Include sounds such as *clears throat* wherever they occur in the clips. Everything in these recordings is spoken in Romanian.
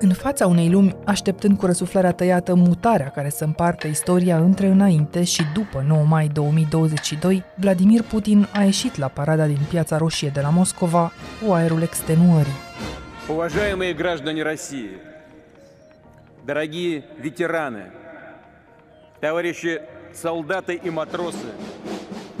În fața unei lumi, așteptând cu răsuflarea tăiată mutarea care să împartă istoria între înainte și după 9 mai 2022, Vladimir Putin a ieșit la parada din Piața Roșie de la Moscova cu aerul extenuării. Уважаемые граждане России, дорогие ветераны, товарищи солдаты и матросы,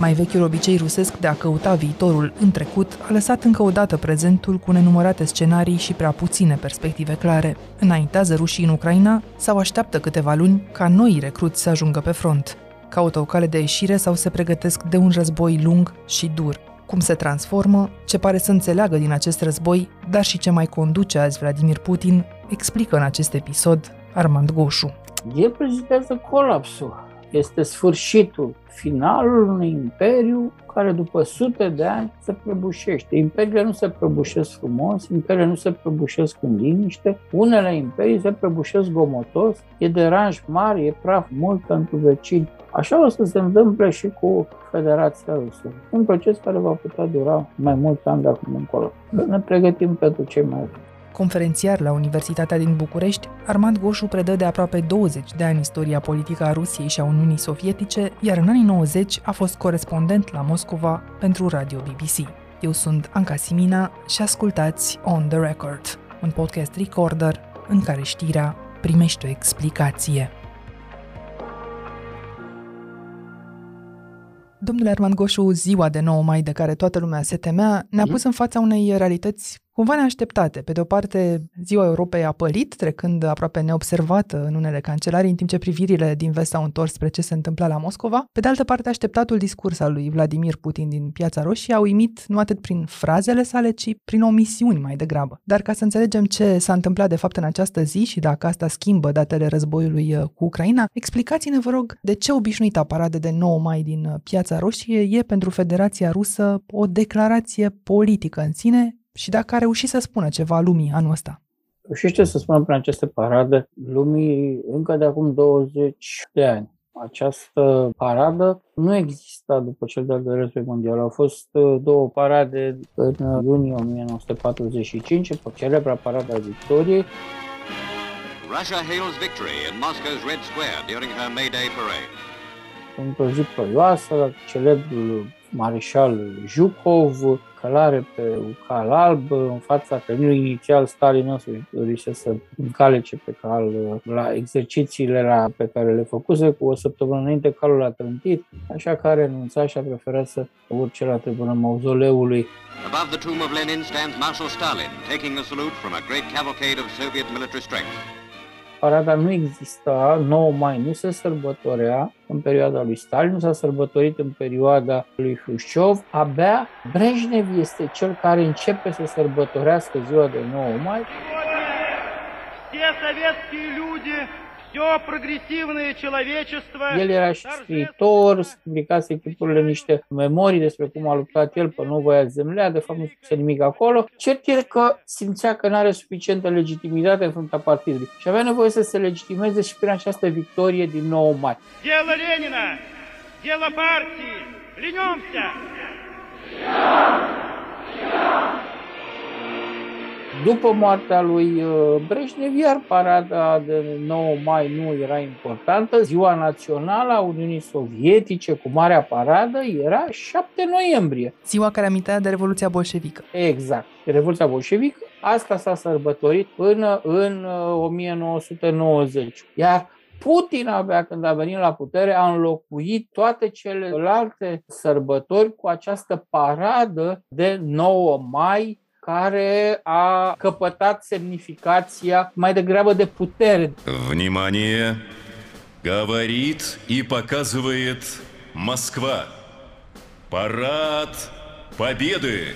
mai vechiul obicei rusesc de a căuta viitorul în trecut a lăsat încă o dată prezentul cu nenumărate scenarii și prea puține perspective clare. Înaintează rușii în Ucraina sau așteaptă câteva luni ca noi recruți să ajungă pe front. Caută o cale de ieșire sau se pregătesc de un război lung și dur. Cum se transformă, ce pare să înțeleagă din acest război, dar și ce mai conduce azi Vladimir Putin, explică în acest episod Armand Goșu. El prezintează colapsul. Este sfârșitul finalul unui imperiu care după sute de ani se prăbușește. Imperiile nu se prăbușesc frumos, imperiile nu se prăbușesc în liniște, unele imperii se prăbușesc gomotos, e deranj mare, e praf mult pentru vecini. Așa o să se întâmple și cu Federația Rusă. Un proces care va putea dura mai mult ani de acum încolo. Ne pregătim pentru cei mai rău. Conferențiar la Universitatea din București, Armand Goșu predă de aproape 20 de ani istoria politică a Rusiei și a Uniunii Sovietice, iar în anii 90 a fost corespondent la Moscova pentru Radio BBC. Eu sunt Anca Simina și ascultați On The Record, un podcast recorder în care știrea primește o explicație. Domnule Armand Goșu, ziua de 9 mai de care toată lumea se temea, ne-a mhm. pus în fața unei realități cumva neașteptate. Pe de o parte, ziua Europei a pălit, trecând aproape neobservată în unele cancelarii, în timp ce privirile din vest au întors spre ce se întâmpla la Moscova. Pe de altă parte, așteptatul discurs al lui Vladimir Putin din Piața Roșie a uimit nu atât prin frazele sale, ci prin omisiuni mai degrabă. Dar ca să înțelegem ce s-a întâmplat de fapt în această zi și dacă asta schimbă datele războiului uh, cu Ucraina, explicați-ne, vă rog, de ce obișnuita paradă de 9 mai din uh, Piața Roșie e pentru Federația Rusă o declarație politică în sine și dacă a reușit să spună ceva lumii anul ăsta. Reușește să spună prin aceste parade lumii încă de acum 20 de ani. Această paradă nu exista după cel de-al doilea război mondial. Au fost uh, două parade în iunie 1945, celebra parada Victoriei. Russia hails victory in Moscow's Red Square during her May Day parade. Într-o zi ploioasă, celebrul Marișal Zhukov, călare pe un cal alb, în fața căminului inițial Stalin însuși dorise să încalece pe cal la exercițiile la, pe care le făcuse cu o săptămână înainte calul a trântit, așa că a renunțat și a preferat să urce la tribuna mauzoleului. Above the tomb of Lenin stands Marshal Stalin, taking the salute from a great cavalcade of Soviet military strength parada nu exista, 9 mai nu se sărbătorea în perioada lui Stalin, nu s-a sărbătorit în perioada lui Hrușciov. Abia Brejnev este cel care începe să sărbătorească ziua de 9 mai. Все советские люди el era și scriitor, publicase echipurile niște memorii despre cum a luptat el pe Novoia Zemlea, de fapt nu spuse nimic acolo. Cert e că simțea că nu are suficientă legitimitate în fruntea partidului și avea nevoie să se legitimeze și prin această victorie din 9 mai. Дело Ленина! Дело партии! Ленемся! După moartea lui uh, Breșnev, iar parada de 9 mai nu era importantă. Ziua națională a Uniunii Sovietice cu Marea Paradă era 7 noiembrie. Ziua care amintea de Revoluția Bolșevică. Exact, de Revoluția Bolșevică. Asta s-a sărbătorit până în 1990. Uh, iar Putin abia când a venit la putere a înlocuit toate celelalte sărbători cu această paradă de 9 mai care a căpătat semnificația mai degrabă de putere. Внимание! Говорит и показывает Москва. Парад Победы!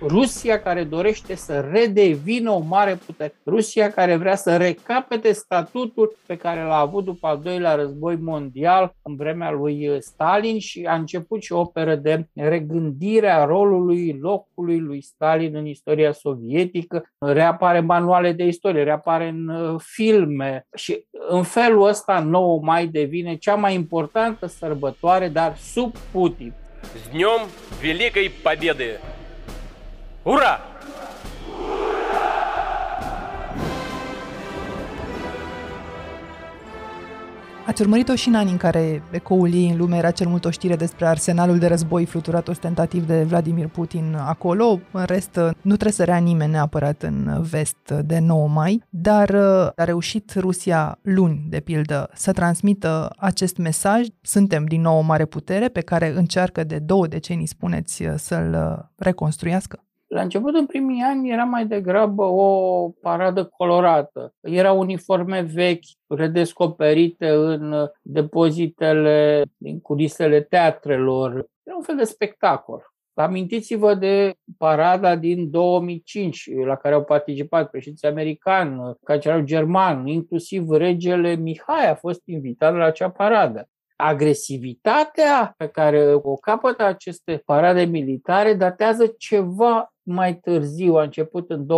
Rusia care dorește să redevină o mare putere, Rusia care vrea să recapete statutul pe care l-a avut după al doilea război mondial în vremea lui Stalin și a început și o operă de regândire a rolului, locului lui Stalin în istoria sovietică. Reapare manuale de istorie, reapare în uh, filme și în felul ăsta 9 mai devine cea mai importantă sărbătoare, dar sub Putin. С днем Великой Победы! Ura! Ați urmărit-o și în anii în care ecoul ei în lume era cel mult o știre despre arsenalul de război fluturat ostentativ de Vladimir Putin acolo. În rest, nu trebuie să rea nimeni neapărat în vest de 9 mai, dar uh, a reușit Rusia luni, de pildă, să transmită acest mesaj. Suntem din nou o mare putere pe care încearcă de două decenii, spuneți, să-l reconstruiască. La început, în primii ani, era mai degrabă o paradă colorată. Erau uniforme vechi, redescoperite în depozitele din culisele teatrelor. Era un fel de spectacol. Amintiți-vă de parada din 2005, la care au participat președinții american, cancelarul german, inclusiv regele Mihai a fost invitat la acea paradă agresivitatea pe care o capătă aceste parade militare datează ceva mai târziu, a început în 2007-2008,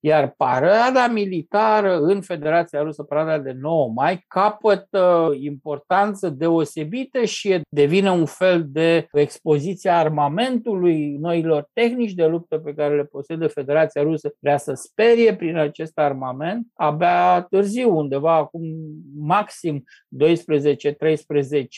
iar parada militară în Federația Rusă, parada de 9 mai, capătă importanță deosebită și devine un fel de expoziție a armamentului, noilor tehnici de luptă pe care le posedă Federația Rusă, vrea să sperie prin acest armament, abia târziu, undeva acum maxim 12-13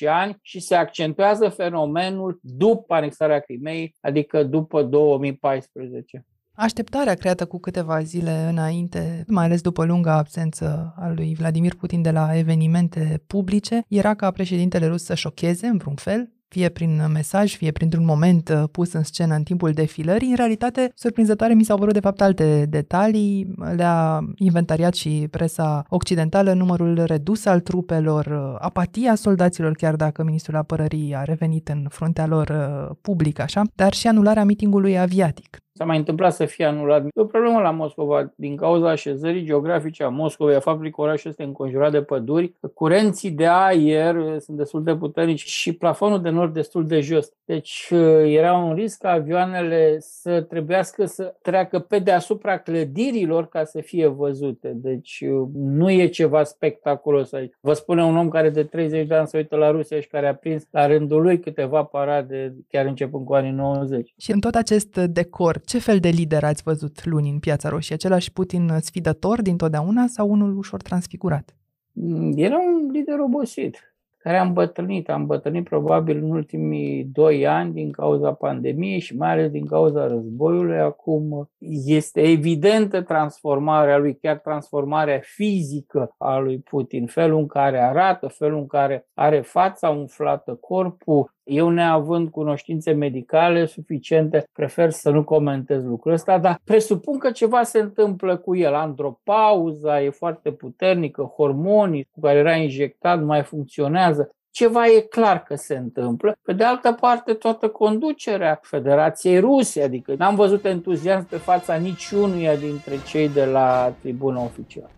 ani și se accentuează fenomenul după anexarea Crimei, adică după după 2014. Așteptarea creată cu câteva zile înainte, mai ales după lunga absență a lui Vladimir Putin de la evenimente publice, era ca președintele rus să șocheze în vreun fel, fie prin mesaj, fie printr-un moment uh, pus în scenă în timpul defilării. În realitate, surprinzătoare mi s-au părut de fapt alte detalii. Le-a inventariat și presa occidentală, numărul redus al trupelor, uh, apatia soldaților, chiar dacă ministrul apărării a revenit în fruntea lor uh, public, așa, dar și anularea mitingului aviatic. S-a mai întâmplat să fie anulat. E o problemă la Moscova din cauza așezării geografice a Moscovei, a faptului că orașul este înconjurat de păduri. Curenții de aer sunt destul de puternici și plafonul de nord destul de jos. Deci era un risc ca avioanele să trebuiască să treacă pe deasupra clădirilor ca să fie văzute. Deci nu e ceva spectaculos aici. Vă spune un om care de 30 de ani se uită la Rusia și care a prins la rândul lui câteva parade chiar începând cu anii 90. Și în tot acest decor, ce fel de lider ați văzut luni în Piața Roșie? Același Putin sfidător dintotdeauna sau unul ușor transfigurat? Mm, era un lider obosit care a îmbătrânit. A îmbătrânit probabil în ultimii doi ani din cauza pandemiei și mai ales din cauza războiului. Acum este evidentă transformarea lui, chiar transformarea fizică a lui Putin, felul în care arată, felul în care are fața umflată, corpul. Eu, neavând cunoștințe medicale suficiente, prefer să nu comentez lucrul ăsta, dar presupun că ceva se întâmplă cu el. Andropauza e foarte puternică, hormonii cu care era injectat nu mai funcționează ceva e clar că se întâmplă. Pe de altă parte, toată conducerea Federației Ruse, adică n-am văzut entuziasm pe fața niciunuia dintre cei de la tribuna oficială.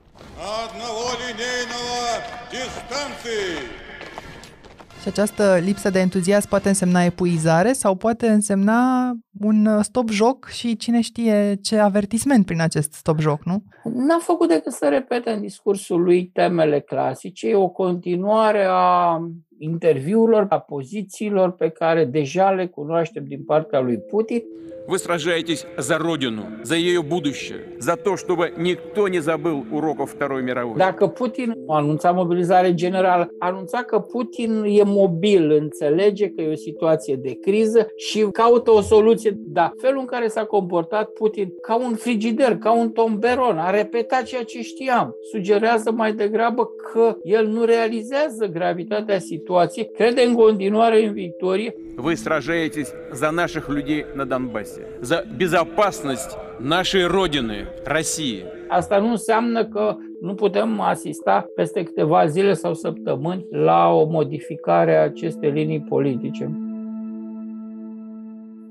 Одного линейного дистанции! Și această lipsă de entuziasm poate însemna epuizare sau poate însemna un uh, stop-joc și cine știe ce avertisment prin acest stop-joc, nu? N-a făcut decât să repete în discursul lui temele clasice, e o continuare a interviurilor, a pozițiilor pe care deja le cunoaștem din partea lui Putin. Вы сражаетесь за Родину, за ее будущее, за то, чтобы никто не забыл уроков Второй мировой. Dacă Putin anunța mobilizare generală, anunța că Putin e mobil, înțelege că e o situație de criză și caută o soluție. Dar felul în care s-a comportat Putin ca un frigider, ca un tomberon, a repetat ceea ce știam. Sugerează mai degrabă că el nu realizează gravitatea situației, crede în continuare în victorie. Вы сражаетесь за наших людей на Донбассе за безопасность нашей Родины, России. Asta nu înseamnă că nu putem asista peste câteva zile sau săptămâni la o modificare a acestei linii politice.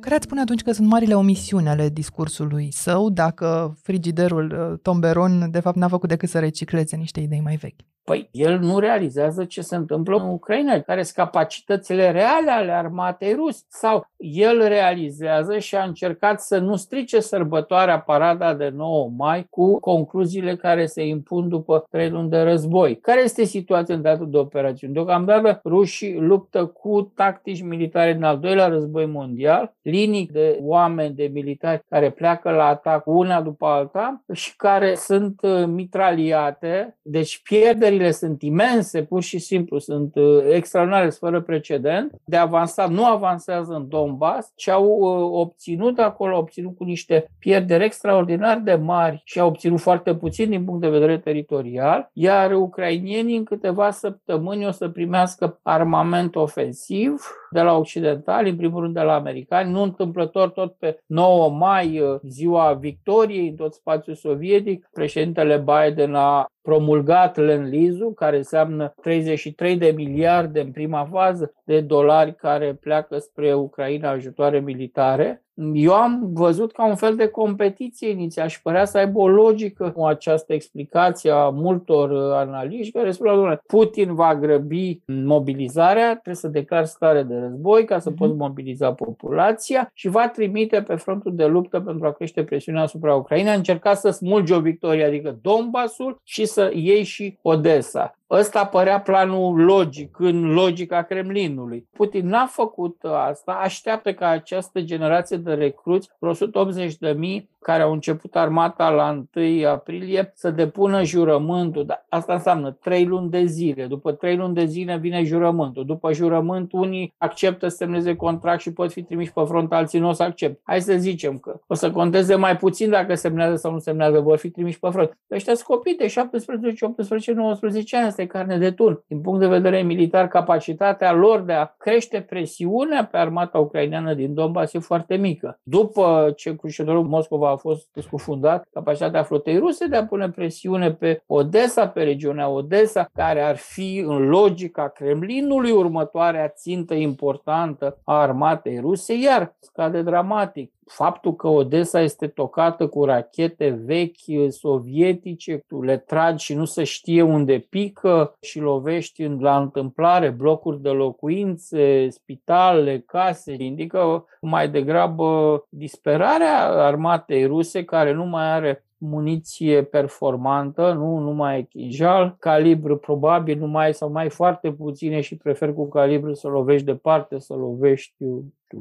Care ați spune atunci că sunt marile omisiuni ale discursului său dacă frigiderul uh, Tomberon de fapt n-a făcut decât să recicleze niște idei mai vechi? Păi el nu realizează ce se întâmplă în Ucraina, care sunt capacitățile reale ale armatei ruse. Sau el realizează și a încercat să nu strice sărbătoarea parada de 9 mai cu concluziile care se impun după trei luni de război. Care este situația în datul de operațiuni? Deocamdată rușii luptă cu tactici militare în al doilea război mondial, linii de oameni, de militari care pleacă la atac una după alta și care sunt uh, mitraliate, deci pierderi așteptările sunt imense, pur și simplu, sunt uh, extraordinare, fără precedent, de avansat, nu avansează în Donbass, ce au uh, obținut acolo, au obținut cu niște pierderi extraordinar de mari și au obținut foarte puțin din punct de vedere teritorial, iar ucrainienii în câteva săptămâni o să primească armament ofensiv de la occidentali, în primul rând de la americani, nu întâmplător tot pe 9 mai, uh, ziua victoriei în tot spațiul sovietic, președintele Biden a promulgat Lenlizu, care înseamnă 33 de miliarde în prima fază de dolari care pleacă spre Ucraina ajutoare militare. Eu am văzut ca un fel de competiție inițial și părea să aibă o logică cu această explicație a multor uh, analiști care spun Putin va grăbi mobilizarea, trebuie să declar stare de război ca să mhm. poți mobiliza populația și va trimite pe frontul de luptă pentru a crește presiunea asupra Ucrainei, a încercat să smulge o victorie, adică Donbassul și să iei și Odessa. Ăsta părea planul logic, în logica Kremlinului. Putin n-a făcut asta, așteaptă ca această generație de recruți, 180 de mii, care au început armata la 1 aprilie să depună jurământul. Dar asta înseamnă trei luni de zile. După trei luni de zile vine jurământul. După jurământ, unii acceptă să semneze contract și pot fi trimiși pe front, alții nu o să accept. Hai să zicem că o să conteze mai puțin dacă semnează sau nu semnează, vor fi trimiși pe front. Ăștia sunt copii de 17, 18, 19 ani, asta e carne de tun. Din punct de vedere militar, capacitatea lor de a crește presiunea pe armata ucraineană din Donbass e foarte mică. După ce Cruședorul Moscova a fost scufundat capacitatea flotei ruse de a pune presiune pe Odessa, pe regiunea Odessa, care ar fi în logica Kremlinului următoarea țintă importantă a armatei ruse, iar scade dramatic faptul că Odessa este tocată cu rachete vechi sovietice, tu le tragi și nu se știe unde pică și lovești la întâmplare blocuri de locuințe, spitale, case, indică mai degrabă disperarea armatei ruse care nu mai are muniție performantă, nu, nu mai e chinjal, calibru probabil nu mai sau mai foarte puține și prefer cu calibru să lovești departe, să lovești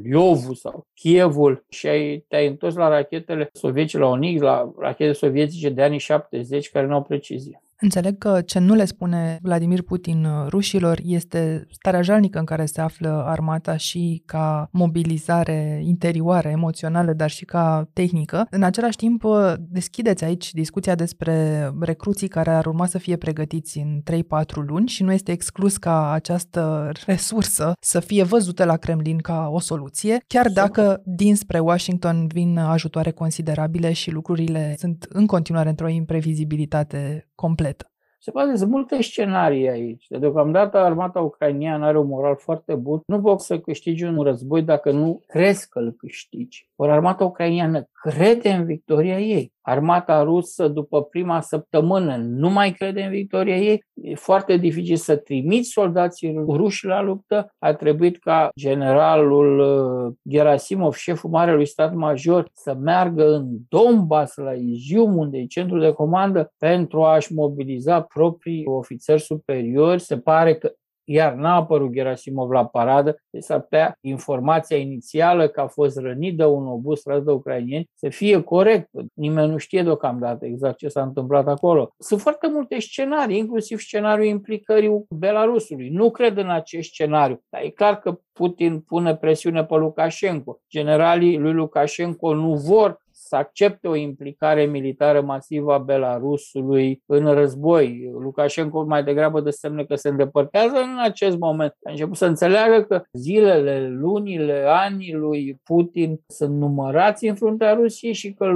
Iovul sau Kievul și ai, te-ai întors la rachetele sovietice, la Onix, la rachete sovietice de anii 70 care nu au precizie. Înțeleg că ce nu le spune Vladimir Putin uh, rușilor este starea jalnică în care se află armata și ca mobilizare interioară, emoțională, dar și ca tehnică. În același timp, uh, deschideți aici discuția despre recruții care ar urma să fie pregătiți în 3-4 luni și nu este exclus ca această resursă să fie văzută la Kremlin ca o soluție, chiar dacă dinspre Washington vin ajutoare considerabile și lucrurile sunt în continuare într-o imprevizibilitate completă. Se poate, sunt multe scenarii aici. De deocamdată armata ucrainiană are un moral foarte bun. Nu poți să câștigi un război dacă nu crezi că îl câștigi. Ori armata ucrainiană crede în victoria ei. Armata rusă, după prima săptămână, nu mai crede în victoria ei. E foarte dificil să trimiți soldații ruși la luptă. A trebuit ca generalul uh, Gerasimov, șeful Marelui Stat Major, să meargă în Donbass, la Izium, unde e centrul de comandă, pentru a-și mobiliza proprii ofițeri superiori. Se pare că iar n-a apărut Gerasimov la paradă, deci s-ar putea informația inițială că a fost rănit de un obuz tras de ucrainieni să fie corect. Nimeni nu știe deocamdată exact ce s-a întâmplat acolo. Sunt foarte multe scenarii, inclusiv scenariul implicării Belarusului. Nu cred în acest scenariu, dar e clar că Putin pune presiune pe Lukashenko. Generalii lui Lukashenko nu vor să accepte o implicare militară masivă a Belarusului în război. Lukashenko mai degrabă de semne că se îndepărtează în acest moment. A început să înțeleagă că zilele, lunile, anii lui Putin sunt numărați în fruntea Rusiei și că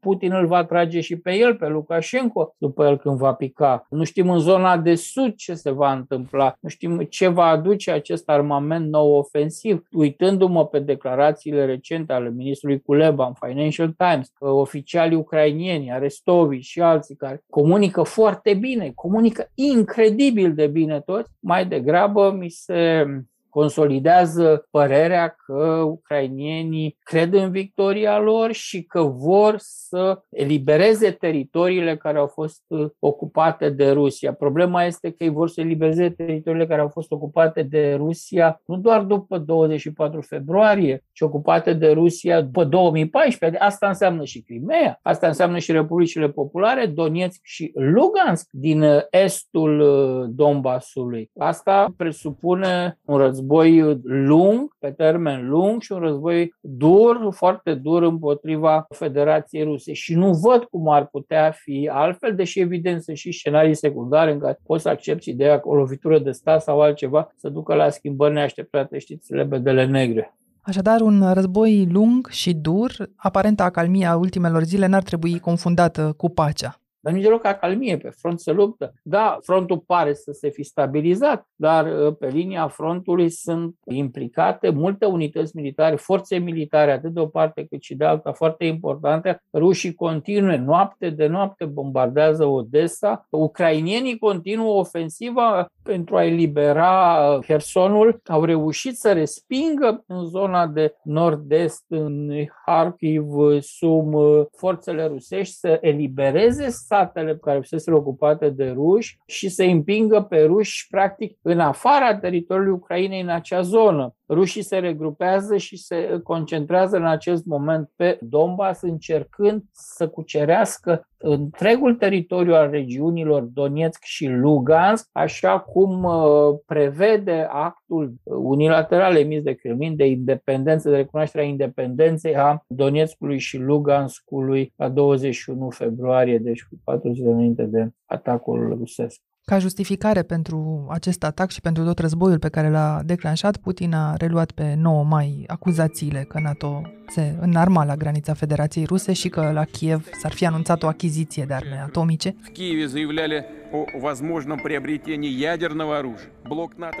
Putin îl va trage și pe el, pe Lukashenko, după el când va pica. Nu știm în zona de sud ce se va întâmpla, nu știm ce va aduce acest armament nou ofensiv. Uitându-mă pe declarațiile recente ale ministrului Kuleba în Financial Times, oficialii ucrainieni, Arestovi și alții care comunică foarte bine, comunică incredibil de bine toți, mai degrabă mi se consolidează părerea că ucrainienii cred în victoria lor și că vor să elibereze teritoriile care au fost ocupate de Rusia. Problema este că ei vor să elibereze teritoriile care au fost ocupate de Rusia nu doar după 24 februarie, ci ocupate de Rusia după 2014. Asta înseamnă și Crimea, asta înseamnă și Republicile Populare, Donetsk și Lugansk din estul Donbasului. Asta presupune un război război lung, pe termen lung și un război dur, foarte dur împotriva Federației Ruse. Și nu văd cum ar putea fi altfel, deși evident sunt și scenarii secundare în care poți să accepti ideea că o lovitură de stat sau altceva să ducă la schimbări neașteptate, știți, lebedele negre. Așadar, un război lung și dur, aparenta acalmia ultimelor zile n-ar trebui confundată cu pacea. Dar nici deloc acalmie, pe front se luptă. Da, frontul pare să se fi stabilizat, dar uh, pe linia frontului sunt implicate multe unități militare, forțe militare, atât de o parte cât și de alta, foarte importante. Rușii continue, noapte de noapte bombardează Odessa. Ucrainienii continuă ofensiva pentru a elibera Hersonul. Au reușit să respingă în zona de nord-est, în Kharkiv, Sum, forțele rusești să elibereze satele care fusese ocupate de ruși și să împingă pe ruși, practic, în afara teritoriului Ucrainei în acea zonă. Rușii se regrupează și se concentrează în acest moment pe Donbass, încercând să cucerească întregul teritoriu al regiunilor Donetsk și Lugansk, așa cum uh, prevede actul unilateral emis de Kremlin de independență, de recunoașterea independenței a Donetskului și Luganskului la 21 februarie, deci cu patru zile înainte de atacul rusesc. Ca justificare pentru acest atac și pentru tot războiul pe care l-a declanșat, Putin a reluat pe 9 mai acuzațiile că NATO se înarma la granița Federației Ruse și că la Kiev s-ar fi anunțat o achiziție de arme atomice.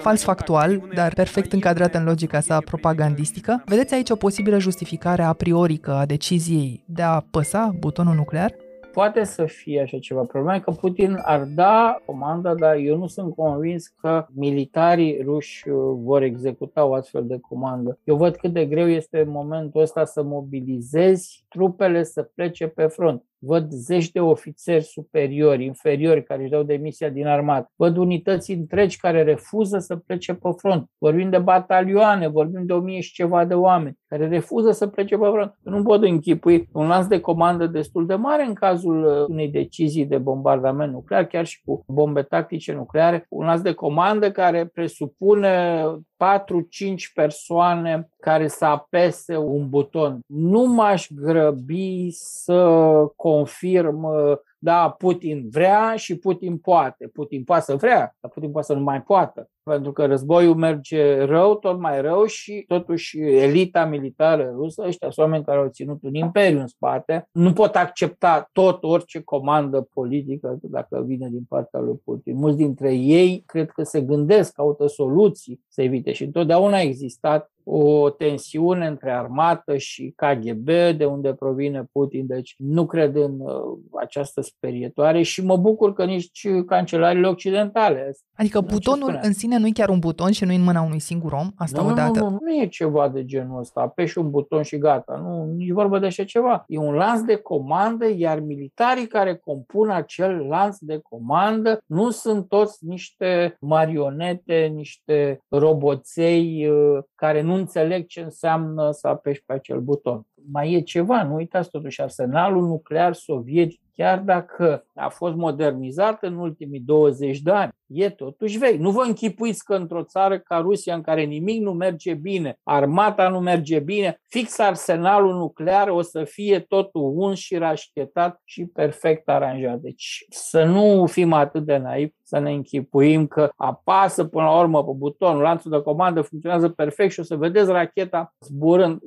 Fals factual, dar perfect încadrat în logica sa propagandistică. Vedeți aici o posibilă justificare a priorică a deciziei de a păsa butonul nuclear? Poate să fie așa ceva. Problema e că Putin ar da comanda, dar eu nu sunt convins că militarii ruși uh, vor executa o astfel de comandă. Eu văd cât de greu este în momentul ăsta să mobilizezi trupele să plece pe front văd zeci de ofițeri superiori, inferiori, care își dau demisia din armată, văd unități întregi care refuză să plece pe front. Vorbim de batalioane, vorbim de o mie și ceva de oameni care refuză să plece pe front. Nu pot închipui un lanț de comandă destul de mare în cazul uh, unei decizii de bombardament nuclear, chiar și cu bombe tactice nucleare, un lanț de comandă care presupune 4-5 persoane care să apese un buton. Nu m-aș grăbi să confirm da, Putin vrea și Putin poate. Putin poate să vrea, dar Putin poate să nu mai poată. Pentru că războiul merge rău, tot mai rău și totuși elita militară rusă, ăștia sunt oameni care au ținut un imperiu în spate, nu pot accepta tot orice comandă politică dacă vine din partea lui Putin. Mulți dintre ei cred că se gândesc, caută soluții să evite și întotdeauna a existat o tensiune între armată și KGB, de unde provine Putin, deci nu cred în uh, această sperietoare și mă bucur că nici cancelarile occidentale. Adică butonul în sine nu e chiar un buton și nu e în mâna unui singur om, asta nu, odată. Nu, nu, nu e ceva de genul ăsta, apeși un buton și gata, nu, nici vorba de așa ceva. E un lanț de comandă, iar militarii care compun acel lanț de comandă nu sunt toți niște marionete, niște roboței uh, care nu înțeleg ce înseamnă să apeși pe acel buton. Mai e ceva, nu uitați totuși, arsenalul nuclear sovietic, chiar dacă a fost modernizat în ultimii 20 de ani, e totuși vechi. Nu vă închipuiți că într-o țară ca Rusia, în care nimic nu merge bine, armata nu merge bine, fix arsenalul nuclear o să fie totul uns și rașchetat și perfect aranjat. Deci să nu fim atât de naivi, să ne închipuim că apasă până la urmă pe buton, lanțul de comandă funcționează perfect și o să vedeți racheta zburând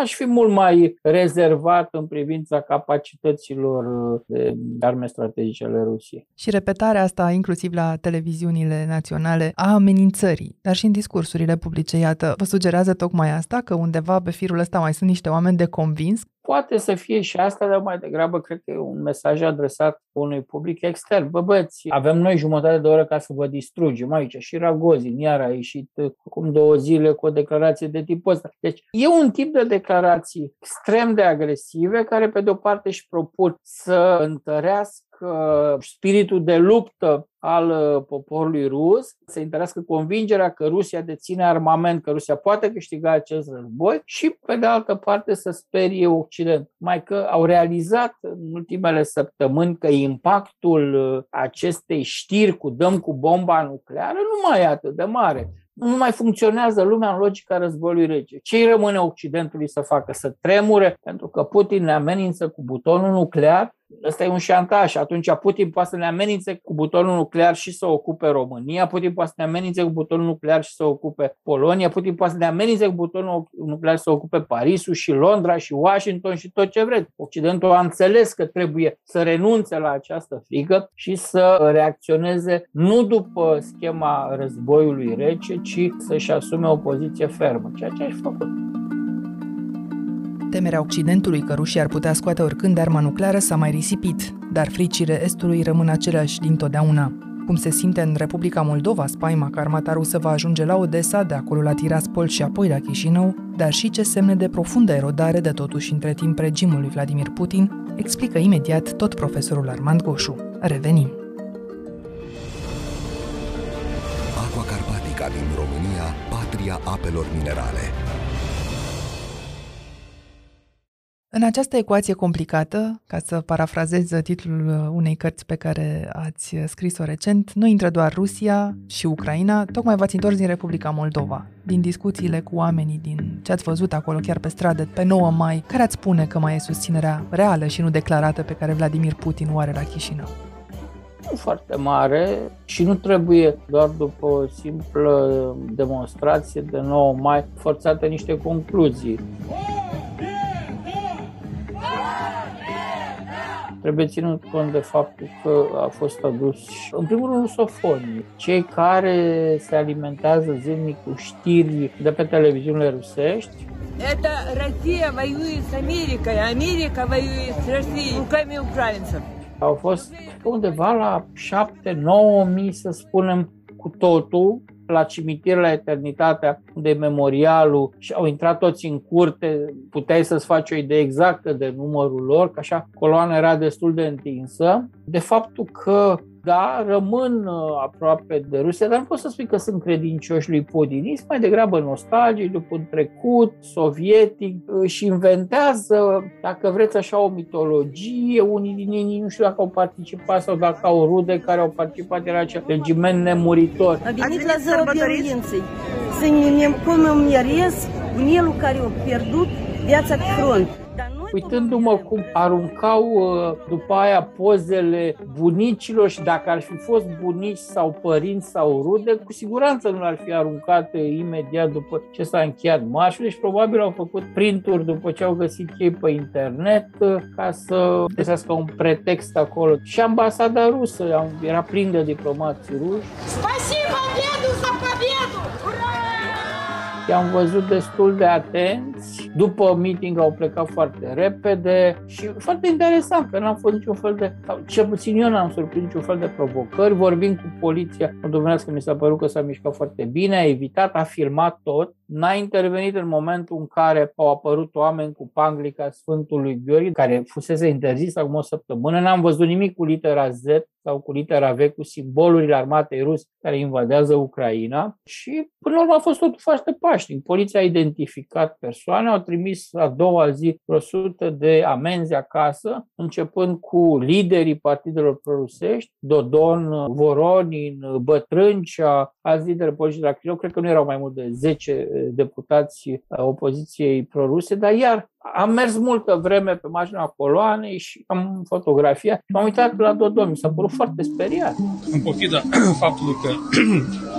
aș fi mult mai rezervat în privința capacităților de arme strategice ale Rusiei. Și repetarea asta, inclusiv la televiziunile naționale, a amenințării, dar și în discursurile publice, iată, vă sugerează tocmai asta, că undeva pe firul ăsta mai sunt niște oameni de convins Poate să fie și asta, dar mai degrabă cred că e un mesaj adresat unui public extern. Bă, băți, avem noi jumătate de oră ca să vă distrugem aici. Și Ragozin iar a ieșit acum două zile cu o declarație de tipul ăsta. Deci e un tip de declarații extrem de agresive care pe de-o parte își propun să întărească spiritul de luptă al uh, poporului rus, să întărească convingerea că Rusia deține armament, că Rusia poate câștiga acest război și, pe de altă parte, să sperie Occident. Mai că au realizat în ultimele săptămâni că impactul uh, acestei știri cu dăm cu bomba nucleară nu mai e atât de mare nu mai funcționează lumea în logica războiului rece. Ce îi rămâne Occidentului să facă? Să tremure pentru că Putin ne amenință cu butonul nuclear Ăsta e un șantaj. Atunci Putin poate să ne amenințe cu butonul nuclear și să ocupe România, Putin poate să ne amenințe cu butonul nuclear și să ocupe Polonia, Putin poate să ne amenințe cu butonul nuclear și să ocupe Parisul și Londra și Washington și tot ce vreți. Occidentul a înțeles că trebuie să renunțe la această frică și să reacționeze nu după schema războiului rece, ci să-și asume o poziție fermă, ceea ce ai făcut. Temerea Occidentului că Rusia ar putea scoate oricând arma nucleară s-a mai risipit, dar fricile Estului rămân aceleași dintotdeauna. Cum se simte în Republica Moldova spaima că armata rusă va ajunge la Odessa, de acolo la Tiraspol și apoi la Chișinău, dar și ce semne de profundă erodare de totuși între timp regimul lui Vladimir Putin, explică imediat tot profesorul Armand Goșu. Revenim! Aqua Carpatica din România, patria apelor minerale. În această ecuație complicată, ca să parafrazez titlul unei cărți pe care ați scris-o recent, nu intră doar Rusia și Ucraina, tocmai v-ați întors din Republica Moldova. Din discuțiile cu oamenii, din ce ați văzut acolo chiar pe stradă, pe 9 mai, care ați spune că mai e susținerea reală și nu declarată pe care Vladimir Putin o are la Chișinău? Nu foarte mare și nu trebuie doar după o simplă demonstrație de 9 mai forțate niște concluzii. Trebuie ținut cont de faptul că a fost adus, în primul rând, rusofonii, cei care se alimentează zilnic cu știri de pe televiziunile rusești, Это Россия воюет с Америкой, Америка воюет с Россией руками украинцев. Au fost undeva la 7-9 mii, să spunem, cu totul, la cimitir la Eternitatea, unde e memorialul și au intrat toți în curte, puteai să-ți faci o idee exactă de numărul lor, că așa coloana era destul de întinsă. De faptul că da, rămân uh, aproape de Rusia, dar nu pot să spui că sunt credincioși lui Putin. Ei mai degrabă nostalgici după un trecut sovietic și inventează, dacă vreți așa, o mitologie. Unii din ei nu știu dacă au participat sau dacă au rude care au participat, era acel regiment nemuritor. A venit la ziua biruinței să ne comemorez bunelul care a pierdut viața pe front uitându-mă cum aruncau uh, după aia pozele bunicilor și dacă ar fi fost bunici sau părinți sau rude, cu siguranță nu ar fi aruncat imediat după ce s-a încheiat marșul. Deci probabil au făcut printuri după ce au găsit ei pe internet uh, ca să găsească un pretext acolo. Și ambasada rusă era plin de diplomați ruși. Spasibo, dedu, za победу! I-am văzut destul de atenți. După meeting au plecat foarte repede și foarte interesant că n-am fost niciun fel de, sau cel puțin eu n-am surprins niciun fel de provocări. Vorbim cu poliția, domnească mi s-a părut că s-a mișcat foarte bine, a evitat, a filmat tot, n-a intervenit în momentul în care au apărut oameni cu panglica Sfântului Gheorghe, care fusese interzis acum o săptămână. N-am văzut nimic cu litera Z sau cu litera V, cu simbolurile armatei ruse care invadează Ucraina și până la urmă a fost totul foarte pașnic. Poliția a identificat persoane, au trimis a doua zi vreo sută de amenzi acasă, începând cu liderii partidelor prorusești, Dodon, Voronin, Bătrâncea, alți lideri politici de la Chișinău, cred că nu erau mai mult de 10 deputați opoziției proruse, dar iar am mers multă vreme pe marginea coloanei și am fotografia și m-am uitat la Dodon, mi s-a părut foarte speriat. În pofida *clears throat* faptului că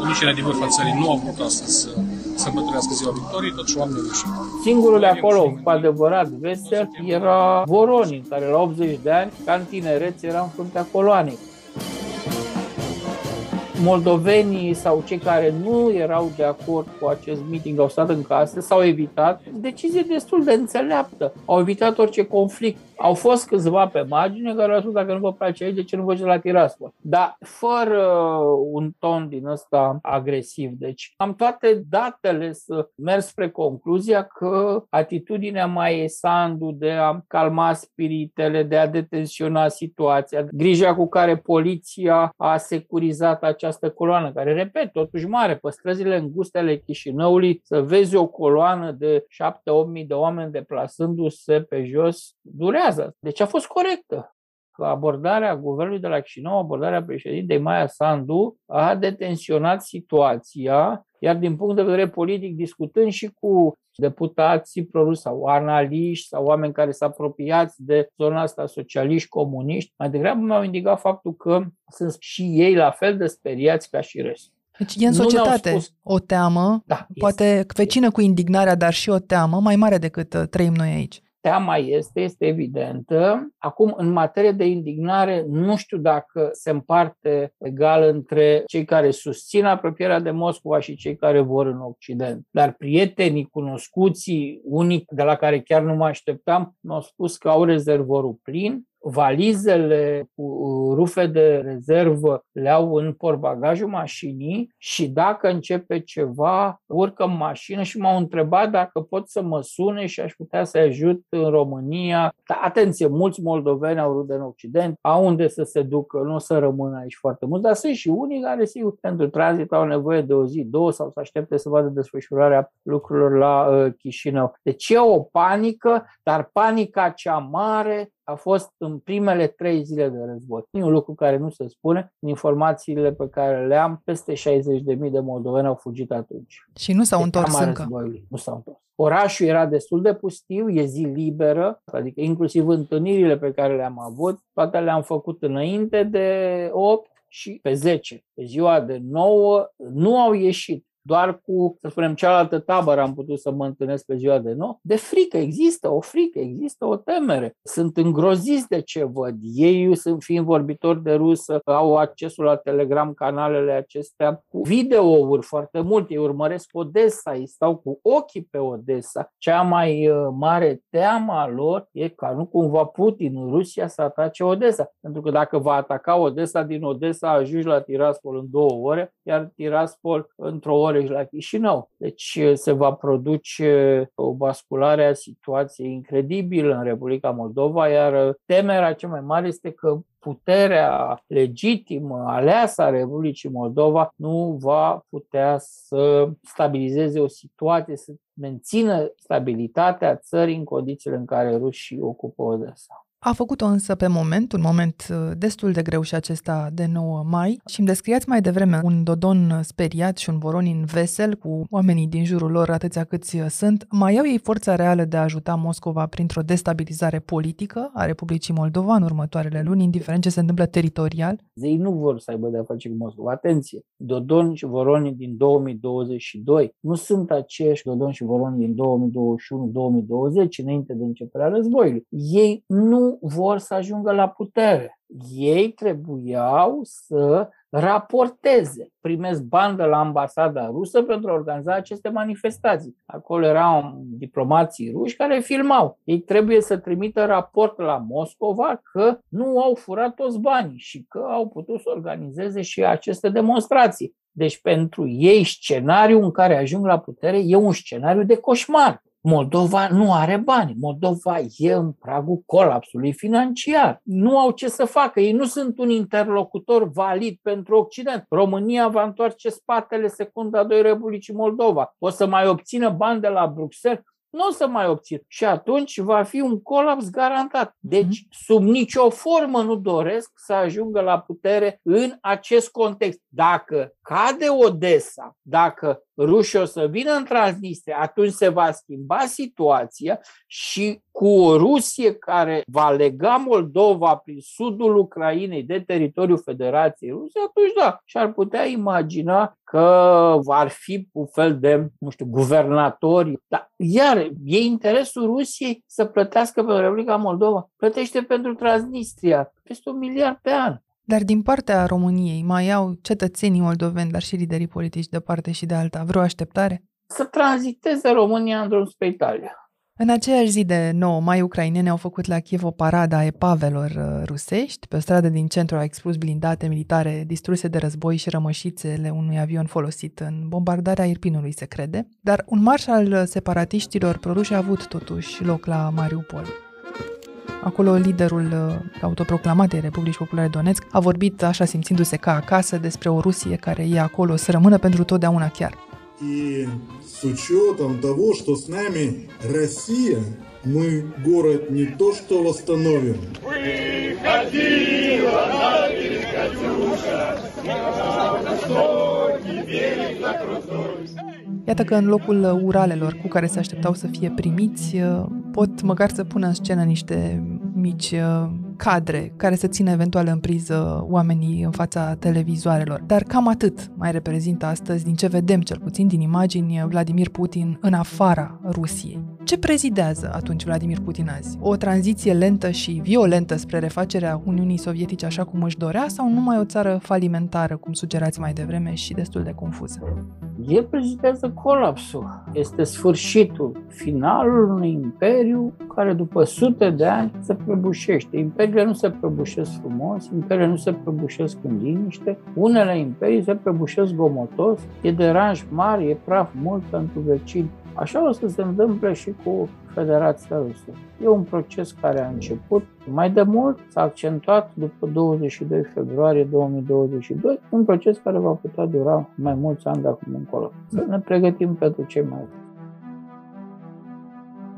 unișile de vârfa țării nu au putut astăzi să sărbătorească ziua victoriei, toți oamenii ieșit. Singurul de acolo, cu adevărat vesel, era Voronin, care la 80 de ani, ca în tinerețe, era în fruntea coloanei. Moldovenii sau cei care nu erau de acord cu acest meeting au stat în casă, s-au evitat. Decizie destul de înțeleaptă. Au evitat orice conflict. Au fost câțiva pe margine care au spus dacă nu vă place aici, de ce nu vă la Tiraspol? Dar fără un ton din ăsta agresiv. Deci am toate datele să merg spre concluzia că atitudinea mai e Sandu de a calma spiritele, de a detensiona situația, grija cu care poliția a securizat această coloană, care, repet, totuși mare, pe străzile înguste ale Chișinăului, să vezi o coloană de 7-8 mii de oameni deplasându-se pe jos, durează. Deci a fost corectă că abordarea guvernului de la Chișinău, abordarea președintei Maia Sandu, a detenționat situația, iar din punct de vedere politic, discutând și cu deputații prorus sau analiști sau oameni care s-au apropiat de zona asta socialiști, comuniști, mai degrabă mi-au indicat faptul că sunt și ei la fel de speriați ca și restul. Deci e în societate spus... o teamă, da, poate este, vecină cu indignarea, dar și o teamă mai mare decât uh, trăim noi aici teama este, este evidentă. Acum, în materie de indignare, nu știu dacă se împarte egal între cei care susțin apropierea de Moscova și cei care vor în Occident. Dar prietenii, cunoscuții, unii de la care chiar nu mă așteptam, mi-au spus că au rezervorul plin valizele cu rufe de rezervă le au în portbagajul mașinii și dacă începe ceva, urcă în mașină și m-au întrebat dacă pot să mă sune și aș putea să ajut în România. Dar atenție, mulți moldoveni au rude în Occident, au unde să se ducă, nu o să rămână aici foarte mult, dar sunt și unii care, sigur, pentru tranzit au nevoie de o zi, două sau să aștepte să vadă desfășurarea lucrurilor la uh, Chișinău. Deci e o panică, dar panica cea mare a fost în primele trei zile de război. E un lucru care nu se spune. În informațiile pe care le am, peste 60.000 de moldoveni au fugit atunci. Și nu s-au întors încă. Războiului. Nu s-au întors. Orașul era destul de pustiu, e zi liberă, adică inclusiv întâlnirile pe care le-am avut, toate le-am făcut înainte de 8 și pe 10. Pe ziua de 9 nu au ieșit doar cu, să spunem, cealaltă tabără am putut să mă întâlnesc pe ziua de nou, de frică, există o frică, există o temere. Sunt îngroziți de ce văd. Ei, sunt fiind vorbitori de rusă, au accesul la Telegram, canalele acestea, cu videouri foarte multe. Ei urmăresc Odessa, ei stau cu ochii pe Odessa. Cea mai uh, mare teama lor e ca nu cumva Putin în Rusia să atace Odessa. Pentru că dacă va ataca Odessa, din Odessa ajungi la Tiraspol în două ore, iar Tiraspol într-o oră Mureș la Chișinău. Deci uh, se va produce uh, o basculare a situației incredibilă în Republica Moldova, iar uh, temerea cea mai mare este că puterea legitimă aleasă a Republicii Moldova nu va putea să stabilizeze o situație, să mențină stabilitatea țării în condițiile în care rușii ocupă Odessa. A făcut-o însă pe moment, un moment uh, destul de greu și acesta de 9 mai și îmi descriați mai devreme un Dodon speriat și un Voronin vesel cu oamenii din jurul lor atâția câți uh, sunt. Mai au ei forța reală de a ajuta Moscova printr-o destabilizare politică a Republicii Moldova în următoarele luni, indiferent ce se întâmplă teritorial? Ei nu vor să aibă de a face cu Moscova. Atenție! Dodon și Voronin din 2022 nu sunt aceiași Dodon și Voronin din 2021-2020, înainte de începerea războiului. Ei nu vor să ajungă la putere. Ei trebuiau să raporteze. Primesc bani de la ambasada rusă pentru a organiza aceste manifestații. Acolo erau diplomații ruși care filmau. Ei trebuie să trimită raport la Moscova că nu au furat toți banii și că au putut să organizeze și aceste demonstrații. Deci pentru ei scenariul în care ajung la putere e un scenariu de coșmar. Moldova nu are bani. Moldova e în pragul colapsului financiar. Nu au ce să facă. Ei nu sunt un interlocutor valid pentru Occident. România va întoarce spatele secunda 2 Republicii Moldova. O să mai obțină bani de la Bruxelles nu o să mai obțin. Și atunci va fi un colaps garantat. Deci, mhm. sub nicio formă nu doresc să ajungă la putere în acest context. Dacă cade Odessa, dacă rușii o să vină în Transnistria, atunci se va schimba situația și cu o Rusie care va lega Moldova prin sudul Ucrainei de teritoriul Federației Rusiei, atunci da, și-ar putea imagina că ar fi un fel de, nu știu, guvernatori. Dar, iar, e interesul Rusiei să plătească pentru Republica Moldova. Plătește pentru Transnistria peste un miliard pe an. Dar din partea României mai au cetățenii moldoveni, dar și liderii politici de parte și de alta, vreo așteptare? Să tranziteze România în drum spre Italia. În aceeași zi de 9 mai, ucraineni au făcut la Kiev o paradă a epavelor uh, rusești. Pe o stradă din centru au expus blindate militare distruse de război și rămășițele unui avion folosit în bombardarea Irpinului, se crede. Dar un marș al separatiștilor proruși a avut totuși loc la Mariupol. Acolo liderul uh, autoproclamatei Republici Populare Donetsk a vorbit așa simțindu-se ca acasă despre o Rusie care e acolo să rămână pentru totdeauna chiar. И с учетом того, что с нами Россия, мы город не то что восстановим. Выходила на Катюша, Iată că în locul uralelor cu care se așteptau să fie primiți, pot măcar să pună în scenă niște mici cadre care să țină eventual în priză oamenii în fața televizoarelor. Dar cam atât mai reprezintă astăzi, din ce vedem cel puțin din imagini, Vladimir Putin în afara Rusiei. Ce prezidează atunci Vladimir Putin azi? O tranziție lentă și violentă spre refacerea Uniunii Sovietice așa cum își dorea sau numai o țară falimentară, cum sugerați mai devreme, și destul de confuză? El prezidează colapsul. Este sfârșitul, finalul unui imperiu care după sute de ani se prăbușește. Imperiile nu se prăbușesc frumos, imperiile nu se prăbușesc în liniște, unele imperii se prăbușesc gomotos, e deranj mare, e praf mult pentru vecini. Așa o să se întâmple și cu Federația Rusă. E un proces care a început mai de mult, s-a accentuat după 22 februarie 2022, un proces care va putea dura mai mulți ani de acum încolo. Să ne pregătim pentru ce mai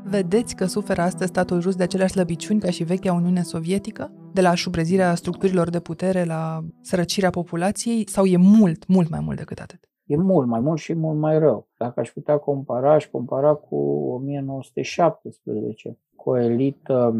Vedeți că suferă astăzi statul rus de aceleași slăbiciuni ca și vechea Uniune Sovietică? De la șubrezirea structurilor de putere la sărăcirea populației? Sau e mult, mult mai mult decât atât? E mult mai mult și mult mai rău. Dacă aș putea compara, aș compara cu 1917, cu o elită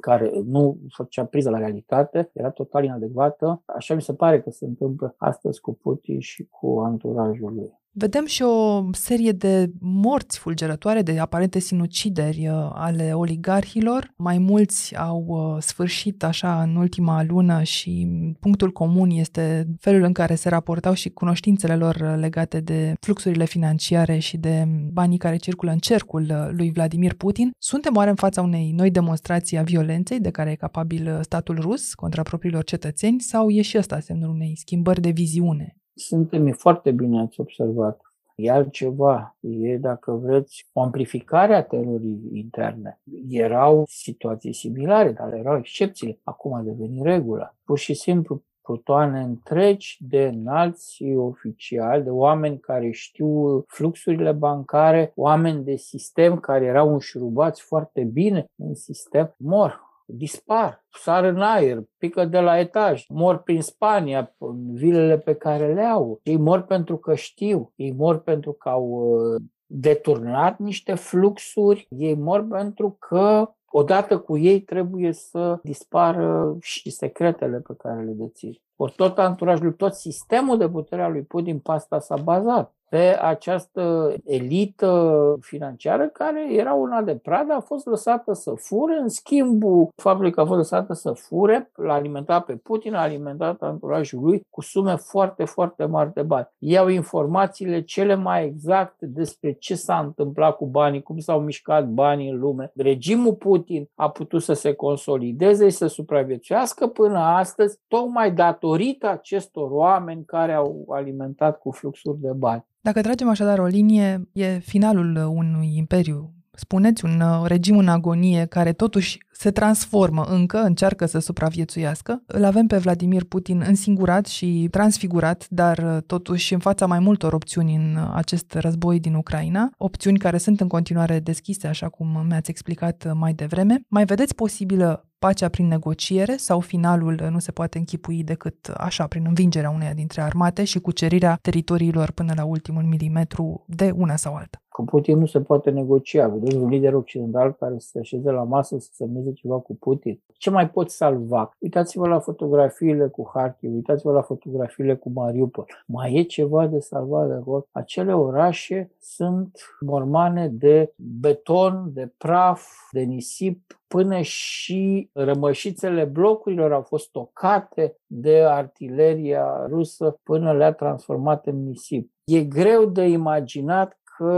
care nu făcea priză la realitate, era total inadecvată. Așa mi se pare că se întâmplă astăzi cu Putin și cu anturajul lui. Vedem și o serie de morți fulgerătoare, de aparente sinucideri uh, ale oligarhilor. Mai mulți au uh, sfârșit așa în ultima lună și punctul comun este felul în care se raportau și cunoștințele lor legate de fluxurile financiare și de banii care circulă în cercul uh, lui Vladimir Putin. Suntem oare în fața unei noi demonstrații a violenței de care e capabil statul rus contra propriilor cetățeni sau e și ăsta semnul unei schimbări de viziune? Suntem, e foarte bine ați observat. E altceva, e, dacă vreți, o amplificare a terorii interne. Erau situații similare, dar erau excepțiile. Acum a devenit regulă. Pur și simplu, plutoane întregi de înalți oficiali, de oameni care știu fluxurile bancare, oameni de sistem care erau înșurubați foarte bine în sistem, mor dispar, sar în aer, pică de la etaj, mor prin Spania, în vilele pe care le au. Ei mor pentru că știu, ei mor pentru că au uh, deturnat niște fluxuri, ei mor pentru că odată cu ei trebuie să dispară și secretele pe care le dețin. Ori tot anturajul, tot sistemul de putere al lui Putin pe asta s-a bazat pe această elită financiară care era una de pradă, a fost lăsată să fure, în schimbul faptului că a fost lăsată să fure, l-a alimentat pe Putin, a alimentat anturajul lui cu sume foarte, foarte mari de bani. Iau informațiile cele mai exacte despre ce s-a întâmplat cu banii, cum s-au mișcat banii în lume. Regimul Putin a putut să se consolideze și să supraviețuiască până astăzi, tocmai datorită acestor oameni care au alimentat cu fluxuri de bani. Dacă tragem așadar o linie, e finalul unui imperiu. Spuneți un uh, regim în agonie care totuși se transformă încă, încearcă să supraviețuiască. Îl avem pe Vladimir Putin însingurat și transfigurat, dar uh, totuși în fața mai multor opțiuni în uh, acest război din Ucraina, opțiuni care sunt în continuare deschise, așa cum mi-ați explicat mai devreme. Mai vedeți posibilă pacea prin negociere sau finalul nu se poate închipui decât așa, prin învingerea uneia dintre armate și cucerirea teritoriilor până la ultimul milimetru de una sau alta? Cu Putin nu se poate negocia. Vedeți un lider occidental care se așeze la masă să semneze ceva cu Putin. Ce mai poți salva? Uitați-vă la fotografiile cu Harkiv, uitați-vă la fotografiile cu Mariupol. Mai e ceva de salvat de acolo? Acele orașe sunt mormane de beton, de praf, de nisip, până și rămășițele blocurilor au fost tocate de artileria rusă până le-a transformat în nisip. E greu de imaginat că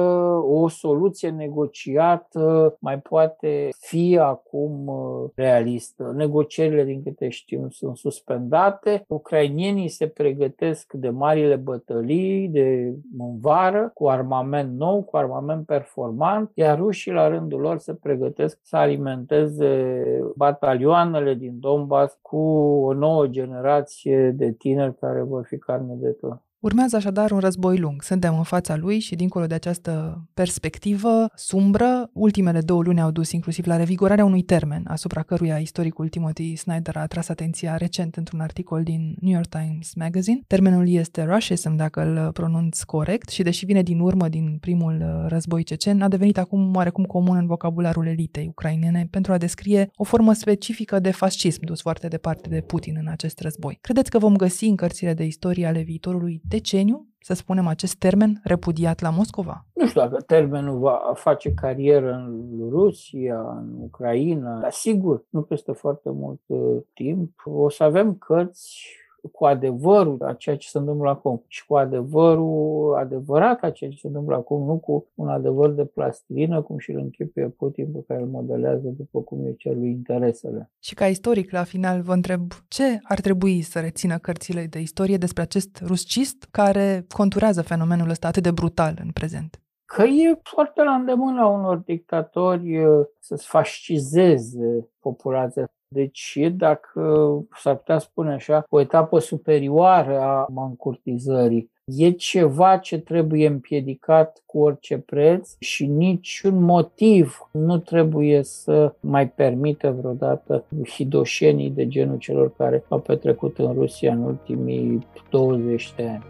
o soluție negociată mai poate fi acum uh, realistă. Negocierile, din câte știm, sunt suspendate. Ucrainienii se pregătesc de marile bătălii de în vară cu armament nou, cu armament performant, iar rușii la rândul lor se pregătesc să alimenteze batalioanele din Donbass cu o nouă generație de tineri care vor fi carne de tot. Urmează așadar un război lung. Suntem în fața lui și dincolo de această perspectivă sumbră, ultimele două luni au dus inclusiv la revigorarea unui termen asupra căruia istoricul Timothy Snyder a tras atenția recent într-un articol din New York Times Magazine. Termenul este Russism, dacă îl pronunț corect, și deși vine din urmă din primul război cecen, a devenit acum oarecum comun în vocabularul elitei ucrainene pentru a descrie o formă specifică de fascism dus foarte departe de Putin în acest război. Credeți că vom găsi în cărțile de istorie ale viitorului deceniu, să spunem, acest termen repudiat la Moscova? Nu știu dacă termenul va face carieră în Rusia, în Ucraina, dar sigur, nu peste foarte mult uh, timp. O să avem cărți cu adevărul a ceea ce se întâmplă acum și cu adevărul adevărat a ceea ce se întâmplă acum, nu cu un adevăr de plastilină, cum și îl închipuie Putin pe care îl modelează după cum e cel lui interesele. Și ca istoric, la final, vă întreb ce ar trebui să rețină cărțile de istorie despre acest ruscist care conturează fenomenul ăsta atât de brutal în prezent? Că e foarte la îndemână unor dictatori uh, să-ți fascizeze populația. Deci dacă s-ar putea spune așa, o etapă superioară a mancurtizării. E ceva ce trebuie împiedicat cu orice preț și niciun motiv nu trebuie să mai permită vreodată hidoșenii de genul celor care au petrecut în Rusia în ultimii 20 de ani.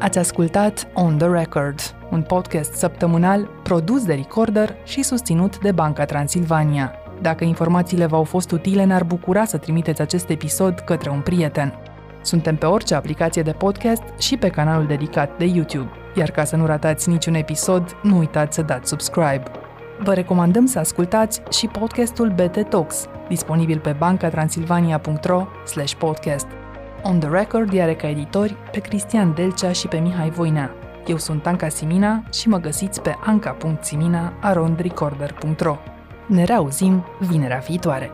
Ați ascultat On The Record, un podcast săptămânal produs de Recorder și susținut de Banca Transilvania. Dacă informațiile v-au fost utile, ne-ar bucura să trimiteți acest episod către un prieten. Suntem pe orice aplicație de podcast și pe canalul dedicat de YouTube. Iar ca să nu ratați niciun episod, nu uitați să dați subscribe. Vă recomandăm să ascultați și podcastul BT Talks, disponibil pe bancatransilvania.ro podcast. On The Record are ca editori pe Cristian Delcea și pe Mihai Voinea. Eu sunt Anca Simina și mă găsiți pe anca.simina.arondrecorder.ro Ne reauzim vinerea viitoare!